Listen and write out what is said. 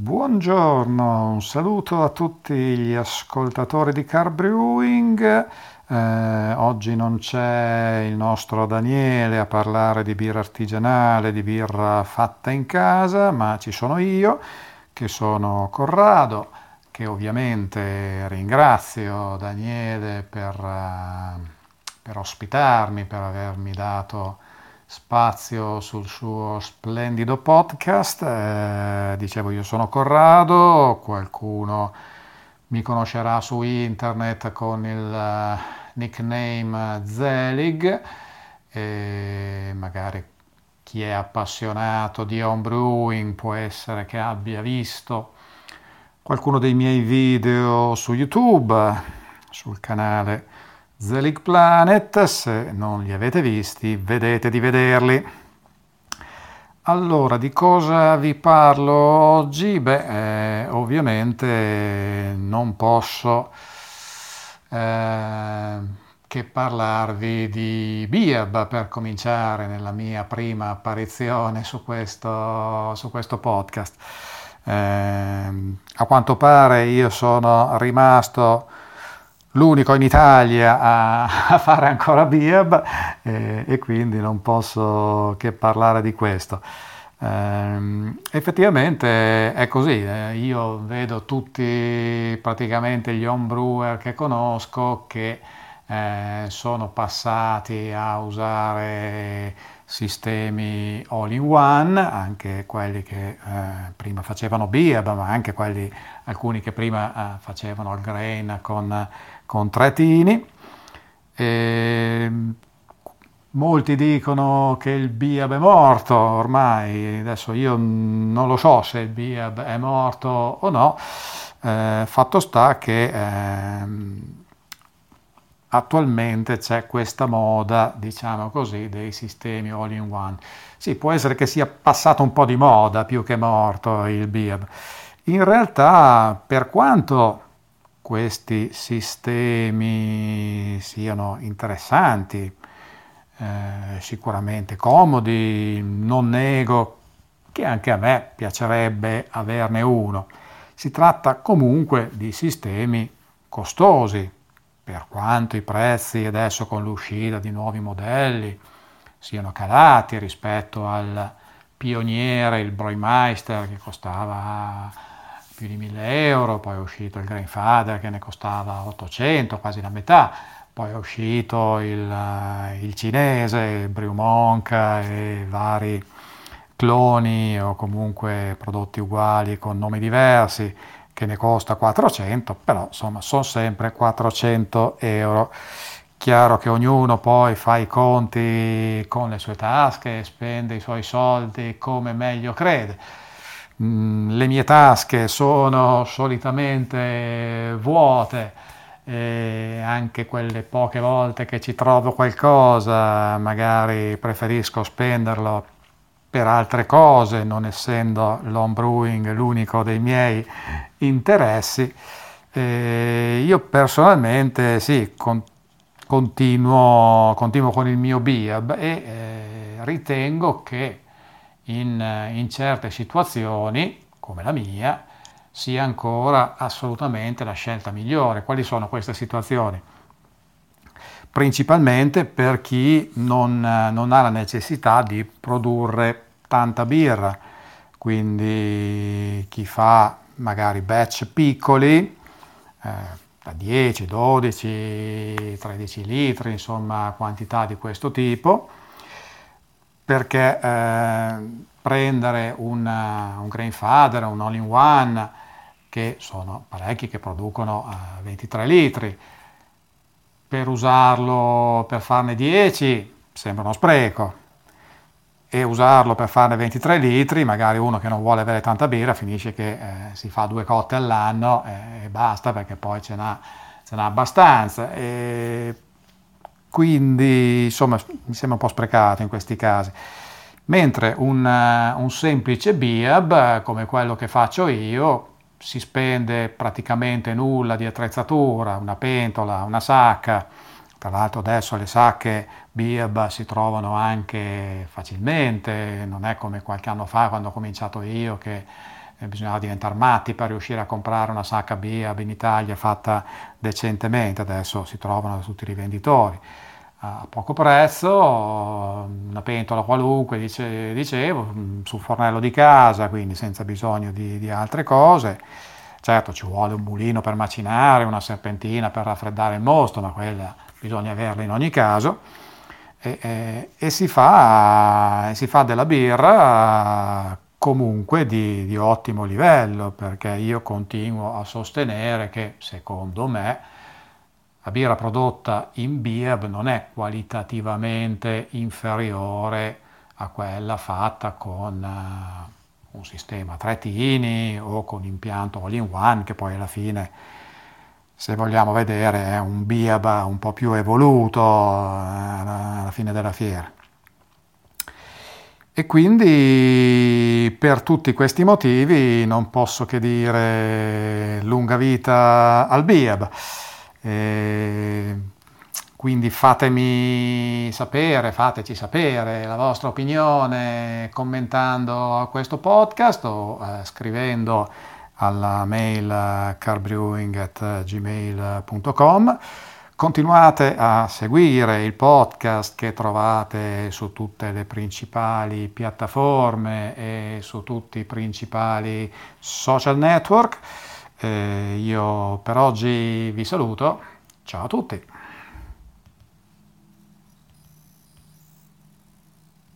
Buongiorno, un saluto a tutti gli ascoltatori di Car Brewing. Eh, oggi non c'è il nostro Daniele a parlare di birra artigianale, di birra fatta in casa, ma ci sono io, che sono Corrado, che ovviamente ringrazio Daniele per, uh, per ospitarmi, per avermi dato spazio sul suo splendido podcast. Eh, dicevo, io sono Corrado, qualcuno mi conoscerà su internet con il uh, nickname Zelig e magari chi è appassionato di homebrewing può essere che abbia visto qualcuno dei miei video su YouTube, sul canale Zelig Planet, se non li avete visti, vedete di vederli. Allora, di cosa vi parlo oggi? Beh, eh, ovviamente non posso eh, che parlarvi di Biab per cominciare nella mia prima apparizione su questo, su questo podcast. Eh, a quanto pare io sono rimasto l'unico in Italia a, a fare ancora Biab eh, e quindi non posso che parlare di questo. Eh, effettivamente è così, eh, io vedo tutti praticamente gli homebrewer che conosco che eh, sono passati a usare sistemi all in one, anche quelli che eh, prima facevano Biab, ma anche quelli, alcuni che prima eh, facevano il grain con con tre tini. E molti dicono che il Biab è morto ormai, adesso io non lo so se il Biab è morto o no, eh, fatto sta che eh, attualmente c'è questa moda, diciamo così, dei sistemi all in one. Sì, può essere che sia passato un po' di moda più che morto il Biab. In realtà, per quanto questi sistemi siano interessanti, eh, sicuramente comodi, non nego che anche a me piacerebbe averne uno. Si tratta comunque di sistemi costosi, per quanto i prezzi adesso con l'uscita di nuovi modelli siano calati rispetto al pioniere, il Broimeister, che costava più di 1000 euro, poi è uscito il Grandfather che ne costava 800, quasi la metà, poi è uscito il, eh, il cinese, Brew Monk e vari cloni o comunque prodotti uguali con nomi diversi che ne costa 400, però insomma sono sempre 400 euro. Chiaro che ognuno poi fa i conti con le sue tasche, spende i suoi soldi come meglio crede le mie tasche sono solitamente vuote, anche quelle poche volte che ci trovo qualcosa, magari preferisco spenderlo per altre cose, non essendo l'home brewing l'unico dei miei interessi. E io personalmente sì, con, continuo, continuo, con il mio BIAB e eh, ritengo che in, in certe situazioni, come la mia, sia ancora assolutamente la scelta migliore. Quali sono queste situazioni? Principalmente per chi non, non ha la necessità di produrre tanta birra, quindi chi fa magari batch piccoli, eh, da 10, 12, 13 litri, insomma quantità di questo tipo, perché eh, prendere una, un Grainfather, un all-in-one, che sono parecchi che producono eh, 23 litri, per usarlo per farne 10 sembra uno spreco e usarlo per farne 23 litri, magari uno che non vuole avere tanta birra finisce che eh, si fa due cotte all'anno eh, e basta perché poi ce n'ha, ce n'ha abbastanza. E quindi insomma mi sembra un po' sprecato in questi casi. Mentre un, uh, un semplice BIAB, come quello che faccio io, si spende praticamente nulla di attrezzatura, una pentola, una sacca, tra l'altro adesso le sacche BIAB si trovano anche facilmente, non è come qualche anno fa quando ho cominciato io che eh, bisognava diventare matti per riuscire a comprare una sacca Biab in Italia fatta decentemente, adesso si trovano da tutti i rivenditori a poco prezzo, una pentola qualunque, dice, dicevo, sul fornello di casa, quindi senza bisogno di, di, altre cose. Certo ci vuole un mulino per macinare, una serpentina per raffreddare il mosto, ma quella bisogna averla in ogni caso. E, e, e si, fa, si, fa, della birra comunque di, di ottimo livello, perché io continuo a sostenere che secondo me la birra prodotta in Biab non è qualitativamente inferiore a quella fatta con uh, un sistema tretini o con impianto all-in-one che poi alla fine se vogliamo vedere è un Biab un po' più evoluto uh, alla fine della fiera. E quindi per tutti questi motivi non posso che dire lunga vita al Biab. Eh, quindi fatemi sapere, fateci sapere la vostra opinione commentando questo podcast o eh, scrivendo alla mail carbrewing.gmail.com. Continuate a seguire il podcast che trovate su tutte le principali piattaforme e su tutti i principali social network. Eh, io per oggi vi saluto, ciao a tutti!